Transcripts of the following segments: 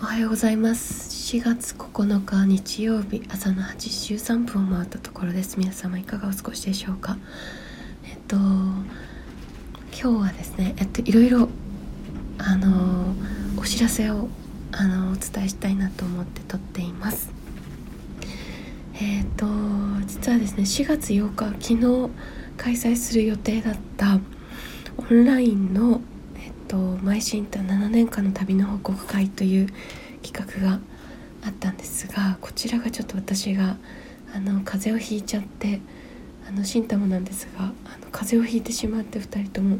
おはようございます。4月9日日曜日朝の8時13分を回ったところです。皆様いかがお過ごしでしょうか？えっと今日はですねえっといろいろあのお知らせをあのお伝えしたいなと思って撮っています。えっと実はですね4月8日昨日開催する予定だったオンラインのと「マイシンタ7年間の旅の報告会」という企画があったんですがこちらがちょっと私があの風邪をひいちゃってあのシンタもなんですがあの風邪をひいてしまって2人とも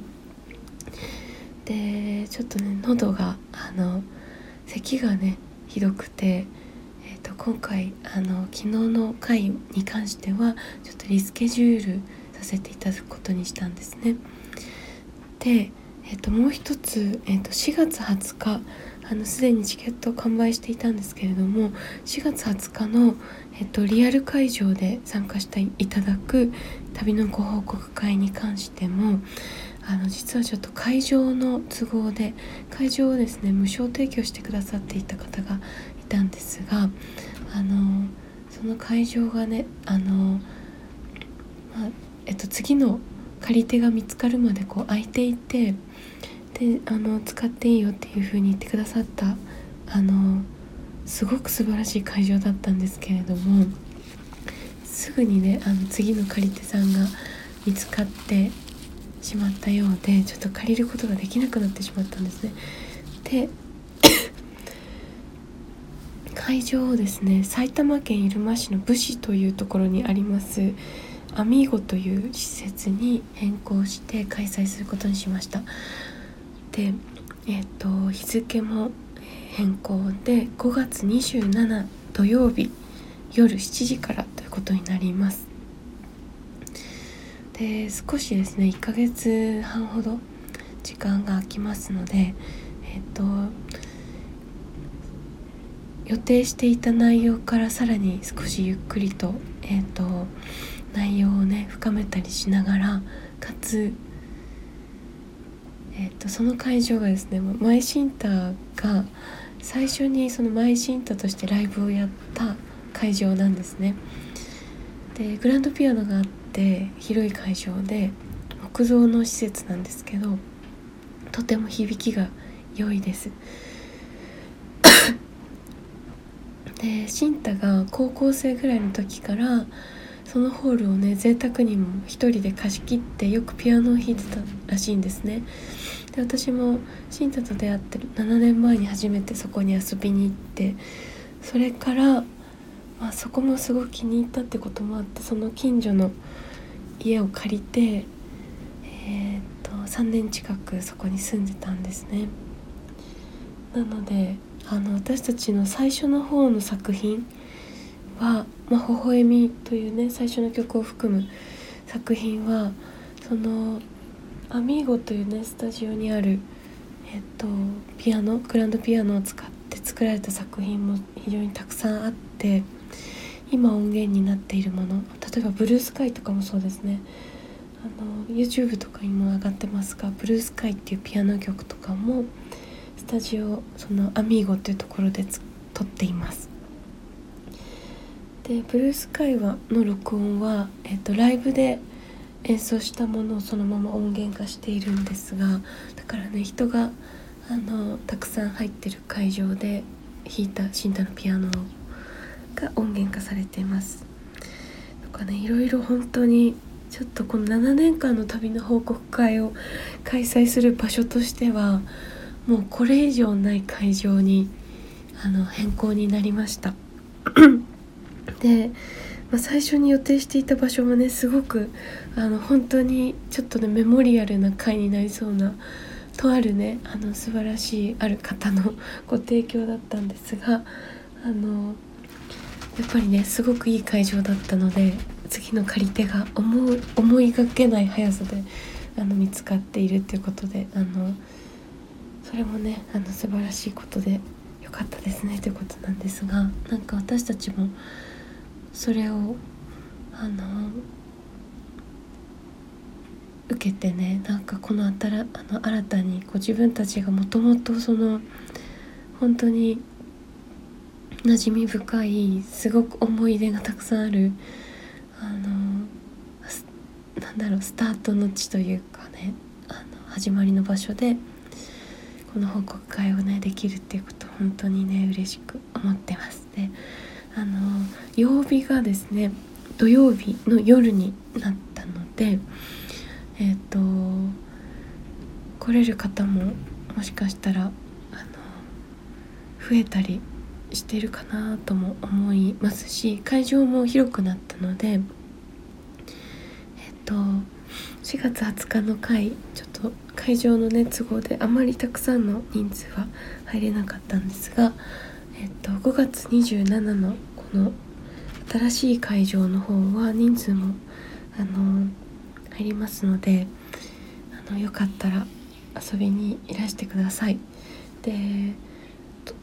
でちょっとね喉があの咳がねひどくて、えーと、今回あの昨日の回に関してはちょっとリスケジュールさせていただくことにしたんですね。でえっと、もう一つ、えっと、4月20日あのすでにチケットを完売していたんですけれども4月20日の、えっと、リアル会場で参加していただく旅のご報告会に関してもあの実はちょっと会場の都合で会場をですね無償提供してくださっていた方がいたんですがあのその会場がねあの、まあ、えっと、次の借り手が見つかるまでこう空いていてであの使っていいよっていう風に言ってくださったあのすごく素晴らしい会場だったんですけれどもすぐにねあの次の借り手さんが見つかってしまったようでちょっと借りることができなくなってしまったんですね。で 会場をですね埼玉県入間市の武士というところにありますアミーゴという施設に変更して開催することにしましたでえっ、ー、と日付も変更で5月27土曜日夜7時からということになります。で少しですね1ヶ月半ほど時間が空きますのでえっ、ー、と予定していた内容からさらに少しゆっくりとえっ、ー、と内容をね深めたりしながらかつ、えーと、その会場がですねマイシンターが最初にそのマイシンタとしてライブをやった会場なんですね。でグランドピアノがあって広い会場で木造の施設なんですけどとても響きが良いです。でシンタが高校生ぐらいの時からそのホールをね贅沢にも一人で貸し切ってよくピアノを弾いてたらしいんですね。で私もシンタと出会ってる7年前に初めてそこに遊びに行ってそれから、まあ、そこもすごく気に入ったってこともあってその近所の家を借りてえー、っと3年近くそこに住んでたんですね。なのであの私たちの最初の方の作品は「まあ、微笑み」というね最初の曲を含む作品はそのアミーゴというねスタジオにある、えっと、ピアノグランドピアノを使って作られた作品も非常にたくさんあって今音源になっているもの例えば「ブルースカイ」とかもそうですね。あの YouTube とかにも上がってますが「ブルースカイ」っていうピアノ曲とかもスタジオそのアミーゴっていうところで撮っています。でブルースカイはの録音は、えっと、ライブで演奏したものをそのまま音源化しているんですがだからね人があのたくさん入ってる会場で弾いたシンタのピアノが音源化されています。とかねいろいろ本当にちょっとこの7年間の旅の報告会を開催する場所としてはもうこれ以上ない会場にあの変更になりました。で、まあ、最初に予定していた場所もねすごくあの本当にちょっとねメモリアルな回になりそうなとあるねあの素晴らしいある方のご提供だったんですがあのやっぱりねすごくいい会場だったので次の借り手が思思いがけない速さであの見つかっているっていうことであのそれもねあの素晴らしいことで良かったですねということなんですがなんか私たちもそれをあの受けてねなんかこのあたらあの新たにこう自分たちがもともとその本当に馴染み深いすごく思い出がたくさんあるあのなんだろうスタートの地というかねあの始まりの場所でこの報告会をねできるっていうこと本当にね嬉しく思ってます。であの曜日がですね土曜日の夜になったのでえっ、ー、と来れる方ももしかしたらあの増えたりしてるかなとも思いますし会場も広くなったのでえっ、ー、と4月20日の回ちょっと会場のね都合であまりたくさんの人数は入れなかったんですが、えっと、5月27のこの新しい会場の方は人数もあの入りますのであのよかったら遊びにいらしてください。で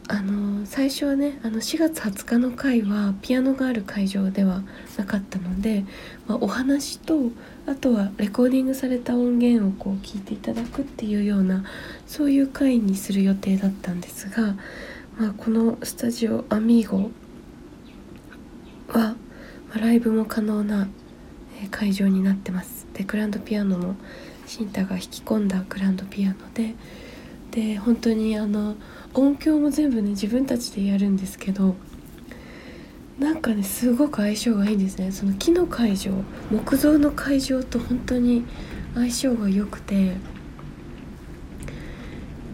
あの最初はねあの4月20日の回はピアノがある会場ではなかったので、まあ、お話とあとはレコーディングされた音源をこう聞いていただくっていうようなそういう回にする予定だったんですが、まあ、このスタジオアミーゴは、ま、ライブも可能な会場になってます。でグランドピアノもシンタが弾き込んだグランドピアノでで本当にあの音響も全部ね自分たちでやるんですけどなんかねすごく相性がいいんですね。その木の会場木造の会場と本当に相性が良くて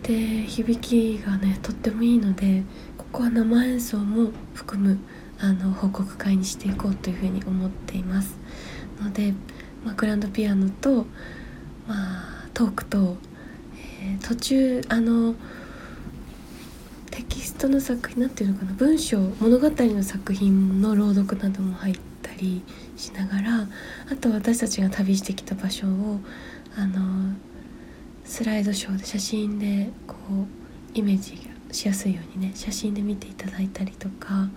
で響きがねとってもいいのでここは生演奏も含むあの報告会にしていこうというふうに思っています。ので、まあ、グランドピアノと、まあ、トークと、えー、途中あのテキストの作品なんていうのかな文章物語の作品の朗読なども入ったりしながらあと私たちが旅してきた場所をあのスライドショーで写真でこうイメージがしやすいようにね写真で見ていただいたりとか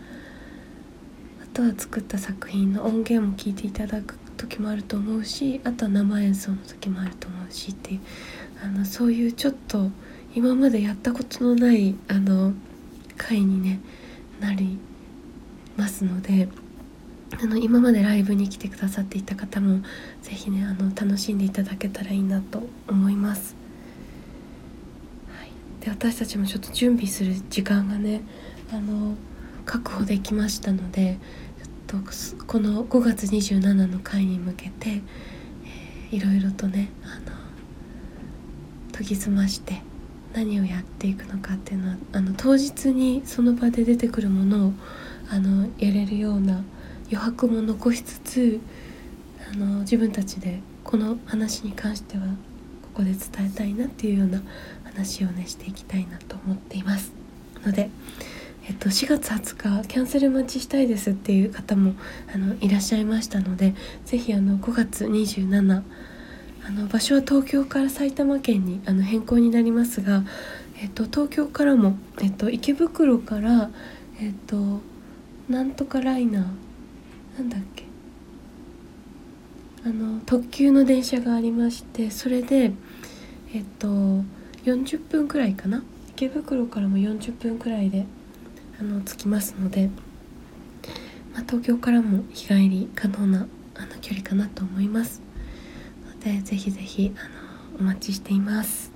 あとは作った作品の音源も聞いていただく時もあると思うしあとは生演奏の時もあると思うしっていうあのそういうちょっと今までやったことのないあの回に、ね、なりますのであの今までライブに来てくださっていた方も是非ねあの楽しんでいただけたらいいなと思います。で私たちもちょっと準備する時間がねあの確保できましたのでとこの5月27の回に向けて、えー、いろいろとねあの研ぎ澄まして何をやっていくのかっていうのはあの当日にその場で出てくるものをあのやれるような余白も残しつつあの自分たちでこの話に関してはここで伝えたいなっていうような話をねしていきたいなと思っています。ので、えっと、4月20日キャンセル待ちしたいですっていう方もあのいらっしゃいましたので是非5月27あの場所は東京から埼玉県にあの変更になりますが、えっと、東京からも、えっと、池袋から、えっと、なんとかライナーなんだっけあの特急の電車がありましてそれでえっと40分くらいかな？池袋からも40分くらいであの着きますので、まあ、東京からも日帰り可能なあの距離かなと思います。の。でぜひぜひあのお待ちしています。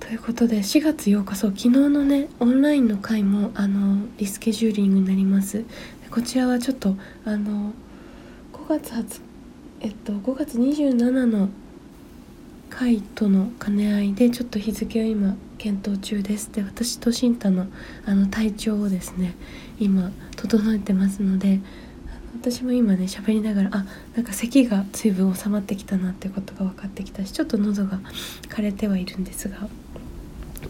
ということで4月8日そう昨日のねオンラインの回もあのリスケジューリングになります。こちらはちょっとあの5月20えっと5月27の回との兼ね合いでちょっと日付を今検討中です。で私と新太のあの体調をですね今整えてますので私も今ね喋りながらあなんか咳が随分収まってきたなってことが分かってきたしちょっと喉が枯れてはいるんですが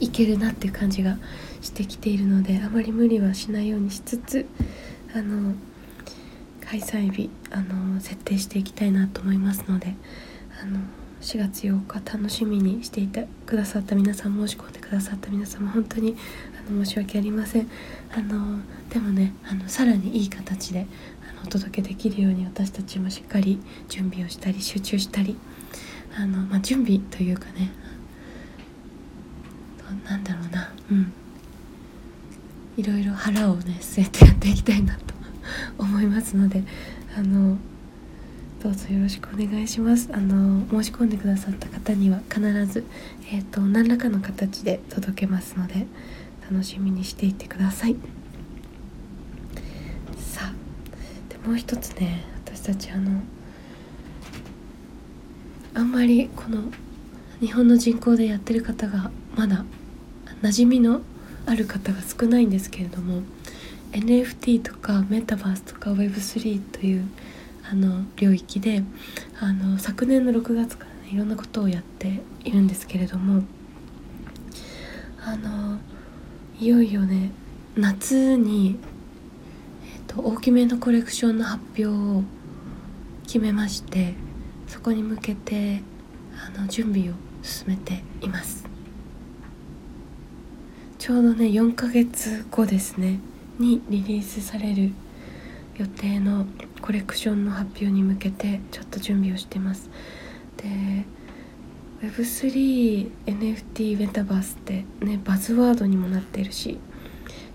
いけるなっていう感じがしてきているのであまり無理はしないようにしつつあの開催日あの設定していきたいなと思いますのであの4月8日楽しみにしていてくださった皆さん申し込んでくださった皆様本当にあの申し訳ありません。あのでもねあのさらにいい形であのお届けできるように私たちもしっかり準備をしたり集中したりあの、まあ、準備というかねなんだろうなうん。いろいろ腹をね据えてやっていきたいなと思いますのであのどうぞよろしくお願いします。あの申し込んでくださった方には必ず、えーと、何らかの形で届けますので楽しみにしていてください。さあでもう一つね私たちあのあんまりこの日本の人口でやってる方がまだ馴染みのある方が少ないんですけれども NFT とかメタバースとか Web3 というあの領域であの昨年の6月からねいろんなことをやっているんですけれどもあのいよいよね夏に、えーと、大きめのコレクションの発表を決めましてそこに向けてあの準備を進めています。ちょうどね4ヶ月後ですねにリリースされる予定のコレクションの発表に向けてちょっと準備をしてます。で Web3NFT メタバースってねバズワードにもなっているし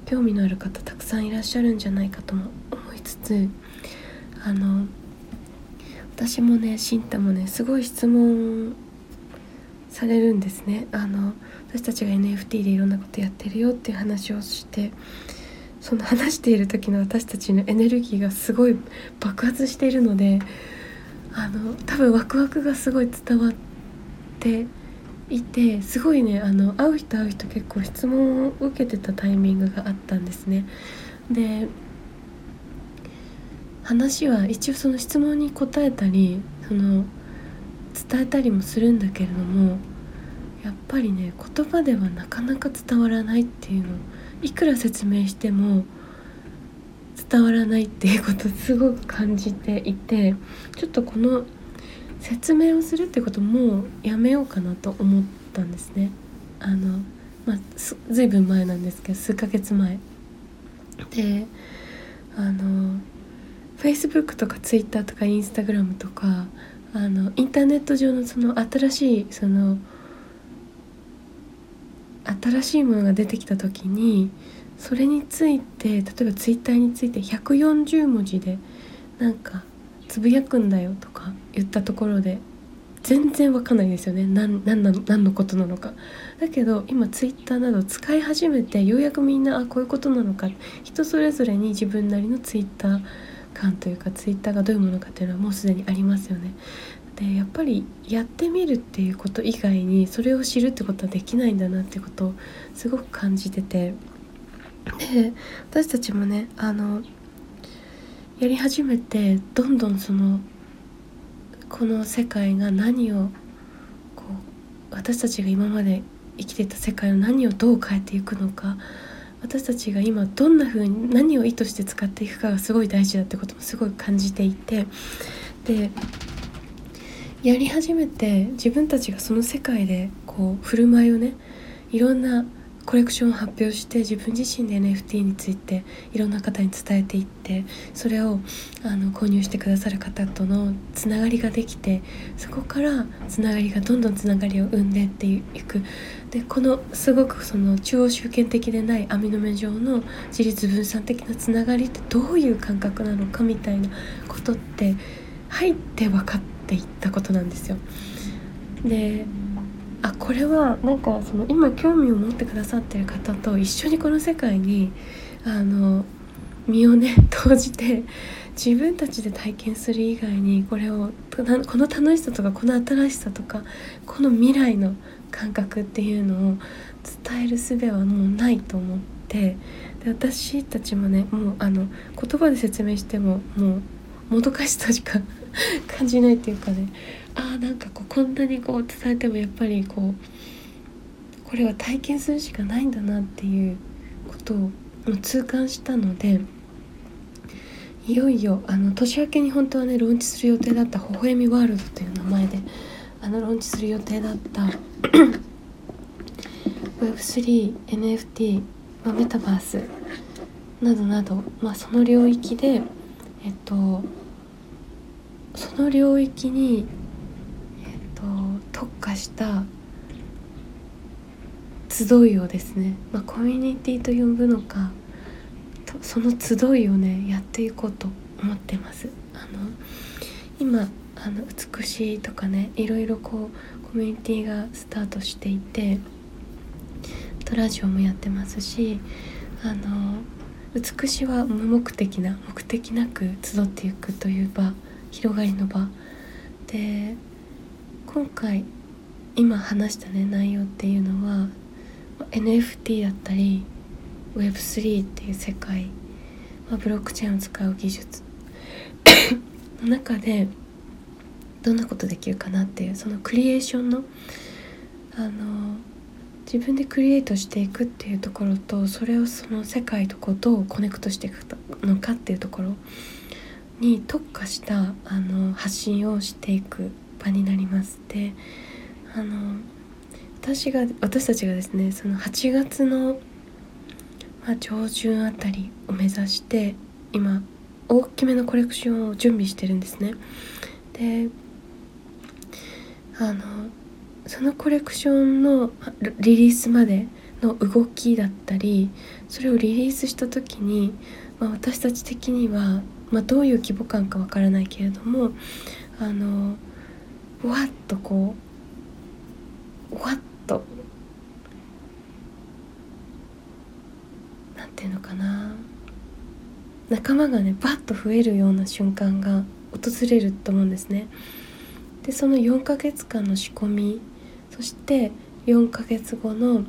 興味のある方たくさんいらっしゃるんじゃないかとも思いつつあの私もねシンタもねすごい質問されるんですね。あの私たちが NFT でいろんなことやってるよっていう話をしてその話している時の私たちのエネルギーがすごい爆発しているのであの多分ワクワクがすごい伝わっていてすごいねあの会う人会う人結構質問を受けてたタイミングがあったんですね。で話は一応その質問に答えたりその伝えたりもするんだけれどもやっぱりね言葉ではなかなか伝わらないっていうのいくら説明しても伝わらないっていうことをすごく感じていてちょっとこの説明をするってこともやめようかなと思ったんですね。あのまあ、ずいぶん前なんですけど数ヶ月前であの Facebook とか Twitter とか Instagram とかあのインターネット上のその新しいその新しいものが出てきた時にそれについて例えばツイッターについて140文字でなんかつぶやくんだよとか言ったところで全然わかんないですよね。何何何のことなのか。だけど今ツイッターなど使い始めてようやくみんなあこういうことなのか。人それぞれに自分なりのツイッター感というかツイッターがどういうものかっていうのはもうすでにありますよね。でやっぱりやってみるっていうこと以外にそれを知るってことはできないんだなってことをすごく感じてて。で私たちもねあのやり始めてどんどんそのこの世界が何をこう私たちが今まで生きてた世界の何をどう変えていくのか私たちが今どんな風に何を意図して使っていくかがすごい大事だってこともすごい感じていて。でやり始めて自分たちがその世界でこう振る舞いをねいろんなコレクションを発表して自分自身で NFT についていろんな方に伝えていってそれをあの購入してくださる方とのつながりができてそこからつながりがどんどんつながりを生んでっていく。でこのすごくその中央集権的でない網の目上の自立分散的なつながりってどういう感覚なのかみたいなことって入って分かってっていったことなんですよ。であこれはなんかその今興味を持ってくださってる方と一緒にこの世界にあの身をね 投じて自分たちで体験する以外にこれをこの楽しさとかこの新しさとかこの未来の感覚っていうのを伝える術はもうないと思ってで私たちもねもうあの言葉で説明してももうもどかしさしか 感じないっていうかね。ああんかこうこんなにこう伝えてもやっぱりこうこれは体験するしかないんだなっていうことを痛感したのでいよいよあの年明けに本当はねローンチする予定だった「微笑みワールド」という名前であのローンチする予定だった Web3NFT、まあ、メタバースなどなど、まあ、その領域でえっとその領域に、えーと、特化した集いをですね、まあ、コミュニティと呼ぶのかその集いをねやっていこうと思ってます。あの今あの美しいとかねいろいろこうコミュニティがスタートしていてとラジオもやってますしあの美しは無目的な目的なく集っていくという場広がりの場。で今回今話したね内容っていうのは NFT だったり Web3 っていう世界、まあ、ブロックチェーンを使う技術。の中でどんなことできるかなっていうそのクリエーションのあの自分でクリエイトしていくっていうところとそれをその世界とこうどうコネクトしていくのかっていうところ。に特化したあの発信をしていく場になります。であの私が私たちがですねその8月の、まあ、上旬あたりを目指して今大きめのコレクションを準備してるんですね。であのそのコレクションのリリースまでの動きだったりそれをリリースした時に、まあ、私たち的には、まあ、どういう規模感かわからないけれどもあのわっとこうわっとなんていうのかな仲間がねバッと増えるような瞬間が訪れると思うんですね。でその4ヶ月間の仕込みそして4ヶ月後の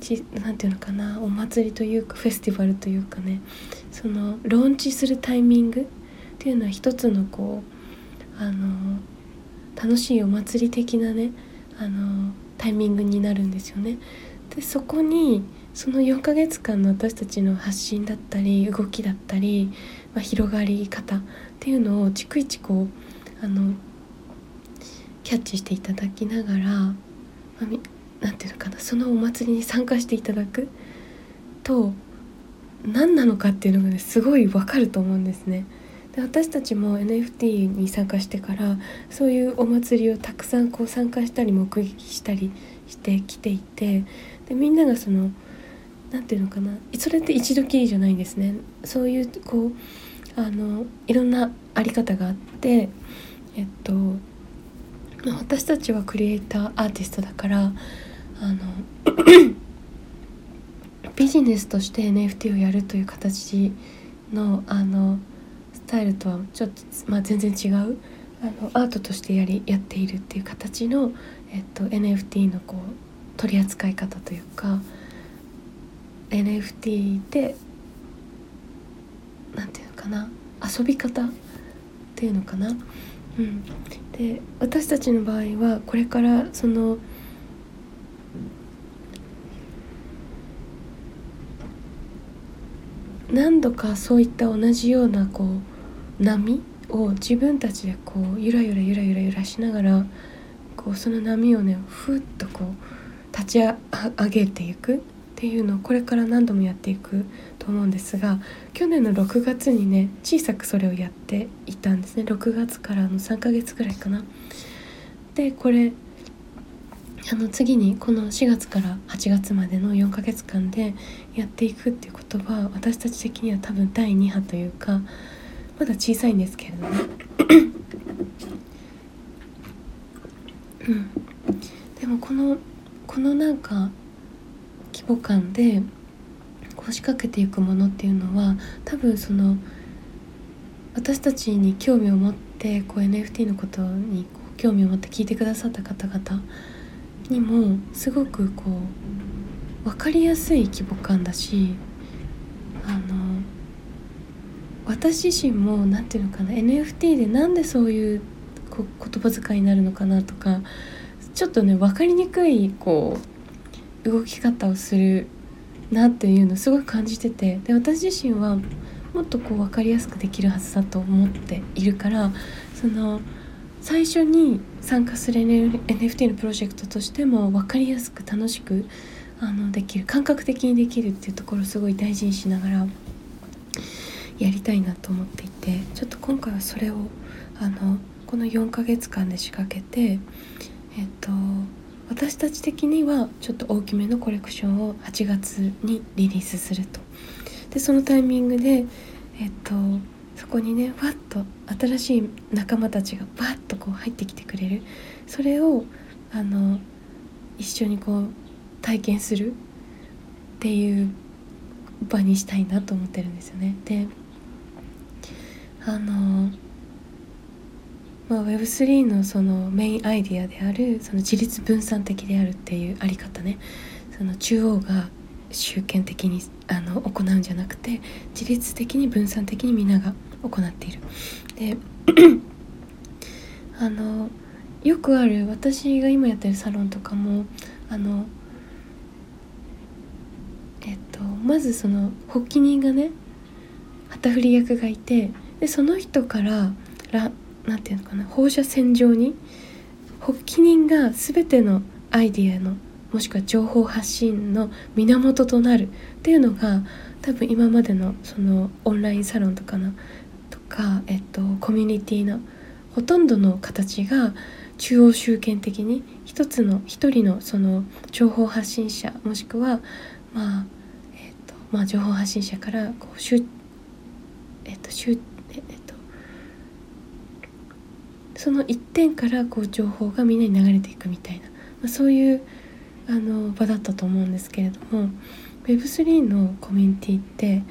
ちなんていうのかなお祭りというかフェスティバルというかねそのローンチするタイミングっていうのは一つのこうあの楽しいお祭り的なねあのタイミングになるんですよね。でそこにその4ヶ月間の私たちの発信だったり動きだったり、まあ、広がり方っていうのを逐一こうあのキャッチしていただきながら、まあ、ていうのかなそのお祭りに参加していただくと何なのかっていうのがねすごいわかると思うんですね。で私たちも NFT に参加してからそういうお祭りをたくさんこう参加したり目撃したりしてきていてでみんながその何て言うのかなそれって一度きりじゃないんですねそういうこうあのいろんなあり方があってえっと私たちはクリエイターアーティストだからあのビジネスとして NFT をやるという形のあのスタイルとはちょっと、まあ、全然違うあのアートとしてやりやっているっていう形の、えっと、NFT のこう取り扱い方というか NFT で何て言うのかな遊び方っていうのかな。うん、で私たちの場合はこれからその何度かそういった同じようなこう波を自分たちでこうゆらゆらゆらゆら揺らしながらこうその波をねふっとこう立ち上げていくっていうのをこれから何度もやっていくと思うんですが去年の6月にね小さくそれをやっていたんですね6月からの3ヶ月ぐらいかな。でこれあの次にこの4月から8月までの4ヶ月間でやっていくっていうことは私たち的には多分第2波というかまだ小さいんですけれどね。うん、でもこのこのなんか規模感でこしかけていくものっていうのは多分その私たちに興味を持ってこう NFT のことに興味を持って聞いてくださった方々にもすごくこう分かりやすい規模感だしあの私自身も何て言うのかな NFT でなんでそういうこ言葉遣いになるのかなとかちょっとね分かりにくいこう動き方をするなっていうのをすごく感じててで私自身はもっとこう分かりやすくできるはずだと思っているからその最初に参加する NFT のプロジェクトとしても分かりやすく楽しくあのできる感覚的にできるっていうところをすごい大事にしながらやりたいなと思っていてちょっと今回はそれをあのこの4ヶ月間で仕掛けてえっと私たち的にはちょっと大きめのコレクションを8月にリリースすると。でそのタイミングでえっとそこにねわっと新しい仲間たちがバッとこう入ってきてくれる。それをあの一緒にこう体験する。っていう場にしたいなと思ってるんですよね。であのまあ、Web3 のそのメインアイディアであるその自立分散的であるっていうあり方ね。その中央が集権的にあの行うんじゃなくて自律的に分散的に皆が行っている。で あのよくある私が今やってるサロンとかもあのえっとまずその発起人がね旗振り役がいてでその人かららなんていうのかな放射線状に発起人が全てのアイディアのもしくは情報発信の源となるっていうのが多分今までのそのオンラインサロンとかのか、えっと、コミュニティのほとんどの形が中央集権的に一つの一人のその情報発信者もしくはまあえっとまあ情報発信者からこうしゅえっとしゅえっとその一点からこう情報がみんなに流れていくみたいな、まあ、そういうあの場だったと思うんですけれども Web3 のコミュニティって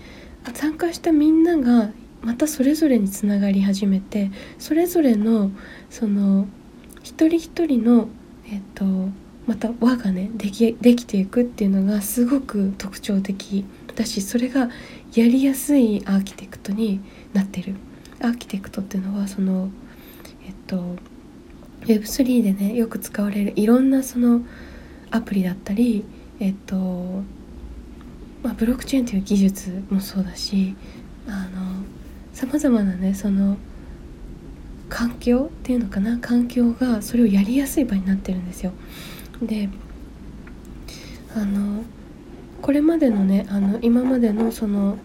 参加したみんながまたそれぞれにつながり始めてそれぞれのその一人一人のえっとまた輪がねできできていくっていうのがすごく特徴的だしそれがやりやすいアーキテクトになってる。アーキテクトっていうのはそのえっと Web3 でねよく使われるいろんなそのアプリだったりえっとまあ、ブロックチェーンという技術もそうだしあのさまざまなねその環境っていうのかな環境がそれをやりやすい場になってるんですよ。であのこれまでのねあの今までのその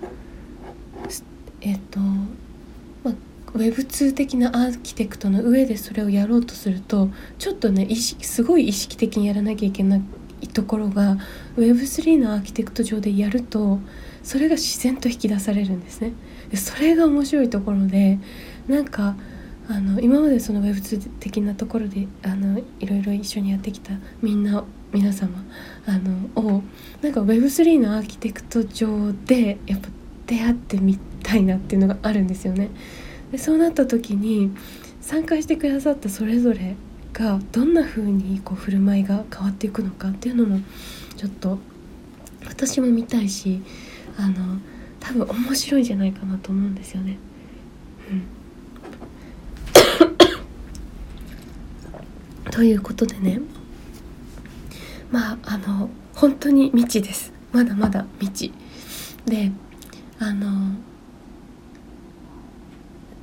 えっとまあ Web2 的なアーキテクトの上でそれをやろうとするとちょっとね意識すごい意識的にやらなきゃいけないところが Web3 のアーキテクト上でやるとそれが自然と引き出されるんですね。でそれが面白いところでなんかあの今までその Web2 的なところであのいろいろ一緒にやってきたみんな皆様あのをなんか Web3 のアーキテクト上でやっぱ出会ってみたいなっていうのがあるんですよね。でそうなった時に参加してくださったそれぞれがどんな風にこう振る舞いが変わっていくのかっていうのもちょっと私も見たいしあの多分面白いんじゃないかなと思うんですよね。うん、ということでね。まああの本当に未知です。まだまだ未知。であの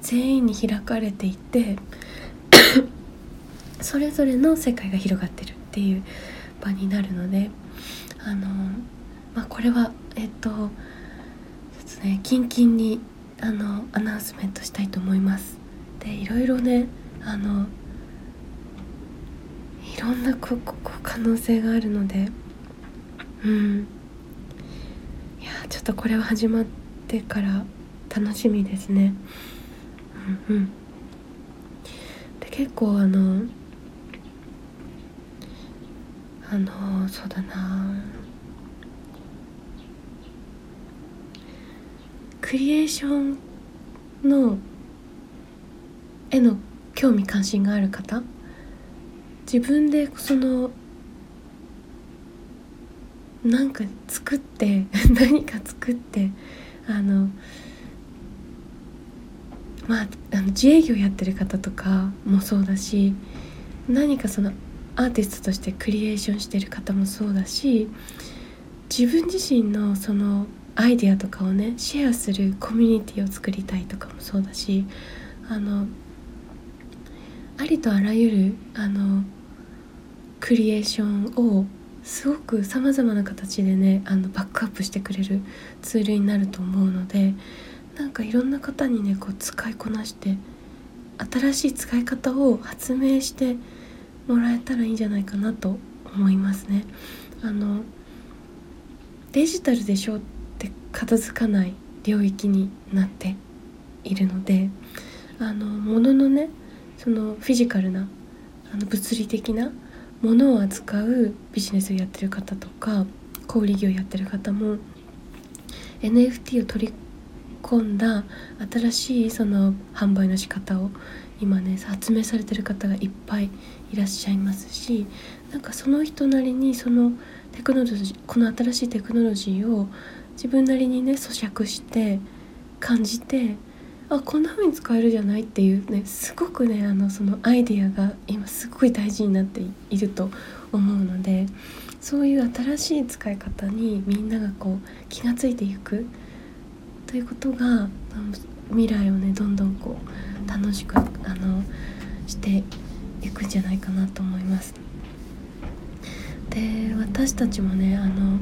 全員に開かれていて それぞれの世界が広がってるっていう場になるのであの、まあ、これはえっとねキンキンにあのアナウンスメントしたいと思います。でいろいろねあのいろんなここ可能性があるので。うん。いやちょっとこれは始まってから楽しみですね。うんうん。で結構あのあのそうだな。クリエーションの絵の興味関心がある方？自分でそのなんか作って 何か作ってあのまああの自営業やってる方とかもそうだし何かそのアーティストとしてクリエーションしてる方もそうだし自分自身のそのアイデアとかをねシェアするコミュニティを作りたいとかもそうだしあのありとあらゆるあのクリエーションをすごくさまざまな形でねあのバックアップしてくれるツールになると思うのでなんかいろんな方にねこう使いこなして新しい使い方を発明してもらえたらいいんじゃないかなと思いますね。あのデジタルでしょ片付かない領域になっているのであの物のねそのフィジカルなあの物理的なものを扱うビジネスをやってる方とか小売業やってる方も NFT を取り込んだ新しいその販売の仕方を今ね発明されてる方がいっぱいいらっしゃいますしなんかその人なりにそのテクノロジーこの新しいテクノロジーを自分なりにね咀嚼して感じてあこんな風に使えるじゃないっていうねすごくねあのそのアイディアが今すごい大事になっていると思うのでそういう新しい使い方にみんながこう気が付いていくということが未来をねどんどんこう楽しくあのしていくんじゃないかなと思います。で私たちもねあの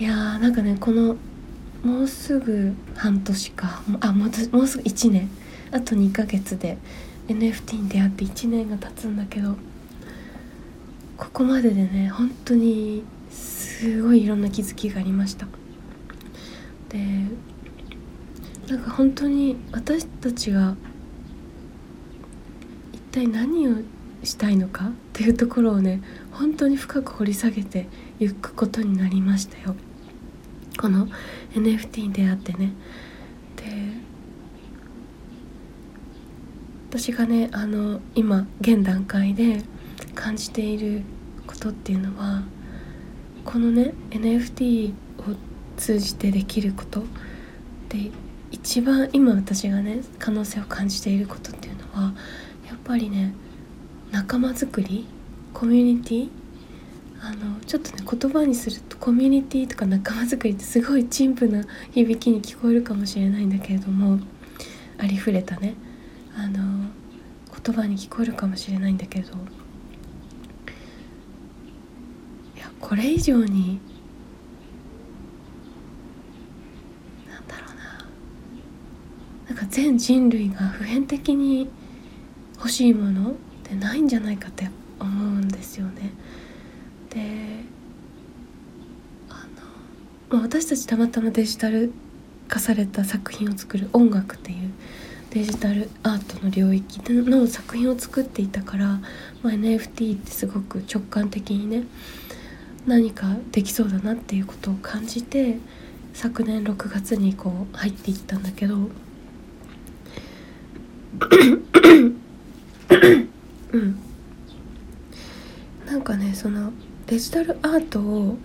いやーなんかねこのもうすぐ半年か。あもうもうすぐ1年。あと2ヶ月で NFT に出会って1年が経つんだけどここまででね本当にすごいいろんな気づきがありました。でなんか本当に私たちが一体何をしたいのかっていうところをね本当に深く掘り下げていくことになりましたよ。この NFT に出会ってね。で私がねあの今現段階で感じていることっていうのはこのね NFT を通じてできることで一番今私がね可能性を感じていることっていうのはやっぱりね仲間づくりコミュニティあのちょっとね言葉にするとコミュニティとか仲間づくりってすごい陳腐な響きに聞こえるかもしれないんだけれどもありふれたねあの言葉に聞こえるかもしれないんだけどいやこれ以上になんだろうななんか全人類が普遍的に欲しいものってないんじゃないかって思うんですよね。であの、まあ、私たちたまたまデジタル化された作品を作る音楽っていうデジタルアートの領域の作品を作っていたから、まあ、NFT ってすごく直感的にね何かできそうだなっていうことを感じて昨年6月にこう入っていったんだけどうん。なんかねそのデジタルアートを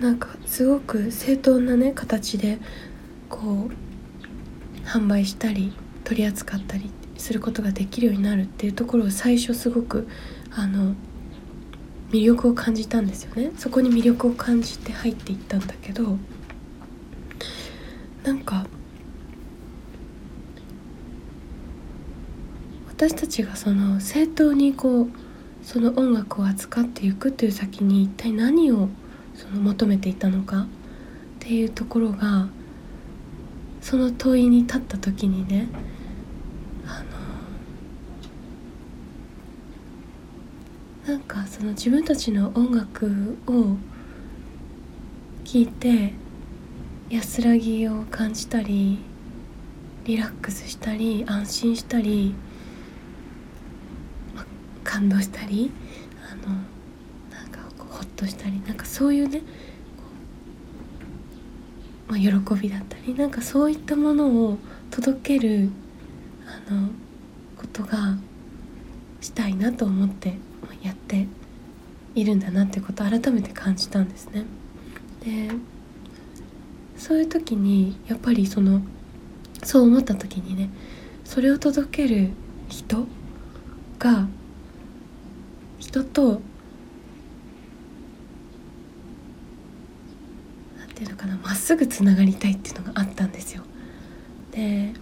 なんかすごく正当なね形でこう販売したり取り扱ったりすることができるようになるっていうところを最初すごくあの魅力を感じたんですよね。そこに魅力を感じて入っていったんだけどなんか私たちがその正当にこうその音楽を扱っていくという先に一体何をその求めていたのか？っていうところがその問いに立った時にねあのなんかその自分たちの音楽を聴いて安らぎを感じたりリラックスしたり安心したり感動したりあのなんかこうほっとしたりなんかそういうねまあ、喜びだったりなんかそういったものを届けるあのことがしたいなと思ってやっているんだなってことを改めて感じたんですね。でそういう時にやっぱりそのそう思った時にねそれを届ける人が人と何ていうのかなまっすぐつながりたいっていうのがあったんですよ。で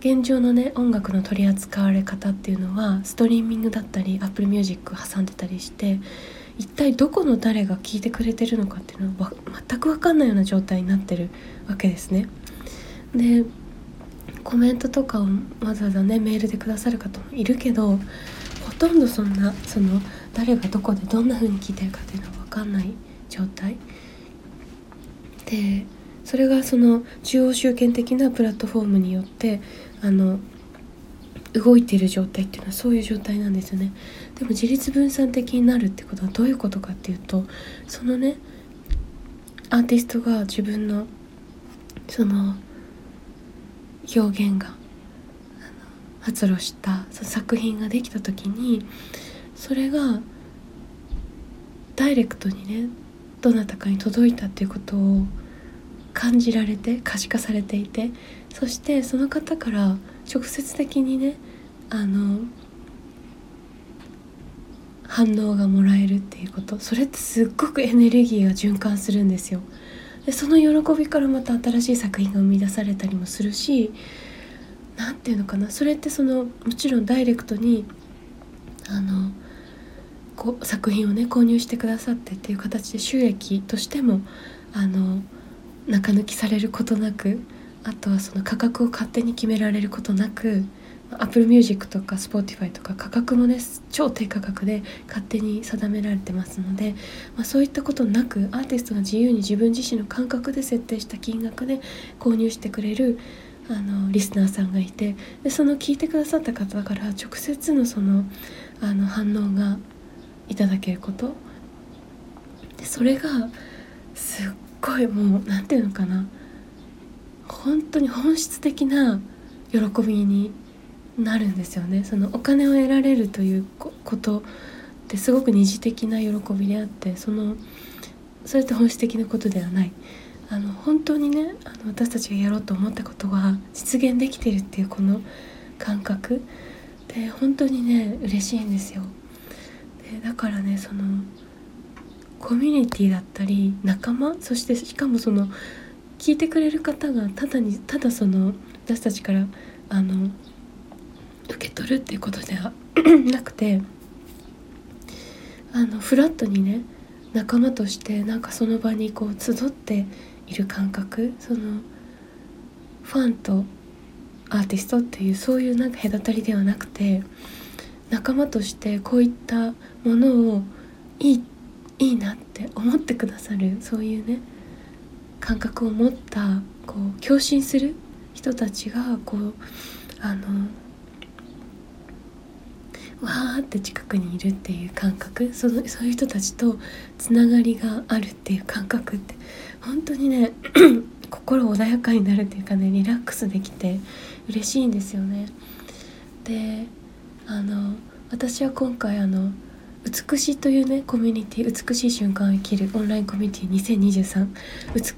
現状のね音楽の取り扱われ方っていうのはストリーミングだったり Apple Music 挟んでたりして一体どこの誰が聴いてくれてるのかっていうのは全く分かんないような状態になってるわけですね。でコメントとかをわざわざねメールでくださる方もいるけどとんどそんなその誰がどこでどんな風に聞いてるかっていうのは分かんない状態。でそれがその中央集権的なプラットフォームによってあの動いている状態っていうのはそういう状態なんですよね。でも自立分散的になるってことはどういうことかっていうとそのねアーティストが自分のその表現が発露した作品ができた時にそれがダイレクトにねどなたかに届いたっていうことを感じられて可視化されていてそしてその方から直接的にねあの反応がもらえるっていうことそれってすっごくエネルギーが循環するんですよ。でその喜びからまた新しい作品が生み出されたりもするし何て言うのかな？それってそのもちろんダイレクトにあのこ作品をね購入してくださってっていう形で収益としてもあの中抜きされることなくあとはその価格を勝手に決められることなく Apple Music とか Spotify とか価格もね超低価格で勝手に定められてますので、まあ、そういったことなくアーティストが自由に自分自身の感覚で設定した金額で購入してくれるあのリスナーさんがいてでその聞いてくださった方から直接のそのあの反応がいただけること。でそれがすっごいもう何て言うのかな。本当に本質的な喜びになるんですよね。そのお金を得られるということってすごく二次的な喜びであってそのそれって本質的なことではない。あの本当にねあの私たちがやろうと思ったことが実現できてるっていうこの感覚。で本当にね嬉しいんですよ。でだからねそのコミュニティだったり仲間そしてしかもその聞いてくれる方がただにただその私たちからあの受け取るっていうことでは なくてあのフラットにね仲間としてなんかその場にこう集っている感覚そのファンとアーティストっていうそういうなんか隔たりではなくて仲間としてこういったものをいいいいなって思ってくださるそういうね感覚を持ったこう共振する人たちがこうあのわーって近くにいるっていう感覚。そのそういう人たちとつながりがあるっていう感覚って本当にね 心穏やかになるっていうかねリラックスできて嬉しいんですよね。であの私は今回あの美しいというねコミュニティ美しい瞬間を生きるオンラインコミュニティ2023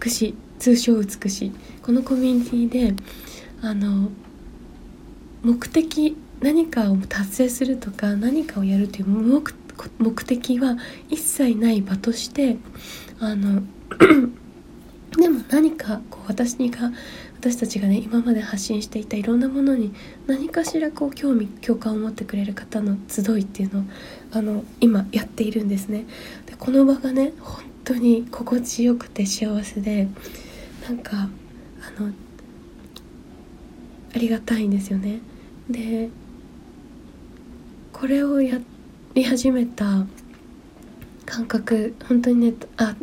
美しい通称美しい。このコミュニティであの目的何かを達成するとか何かをやるという目的は一切ない場としてあの でも何かこう私が私たちがね今まで発信していたいろんなものに何かしらこう興味共感を持ってくれる方の集いっていうのをあの今やっているんですね。でこの場がね本当に心地よくて幸せでなんかあのありがたいんですよね。でこれをやり始めた感覚本当にねあ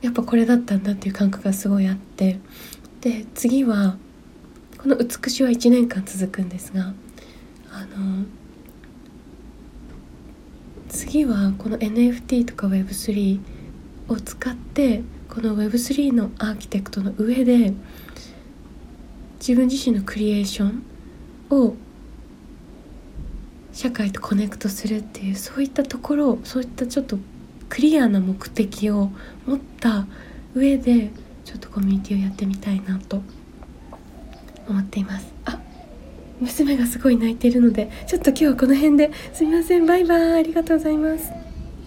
やっぱこれだったんだっていう感覚がすごいあってで次はこの「美し」は1年間続くんですがあの次はこの NFT とか Web3 を使ってこの Web3 のアーキテクトの上で自分自身のクリエーションを社会とコネクトするっていうそういったところそういったちょっとクリアな目的を持った上でちょっとコミュニティをやってみたいなと思っています。あ娘がすごい泣いているのでちょっと今日はこの辺ですみません。バイバイ。ありがとうございます。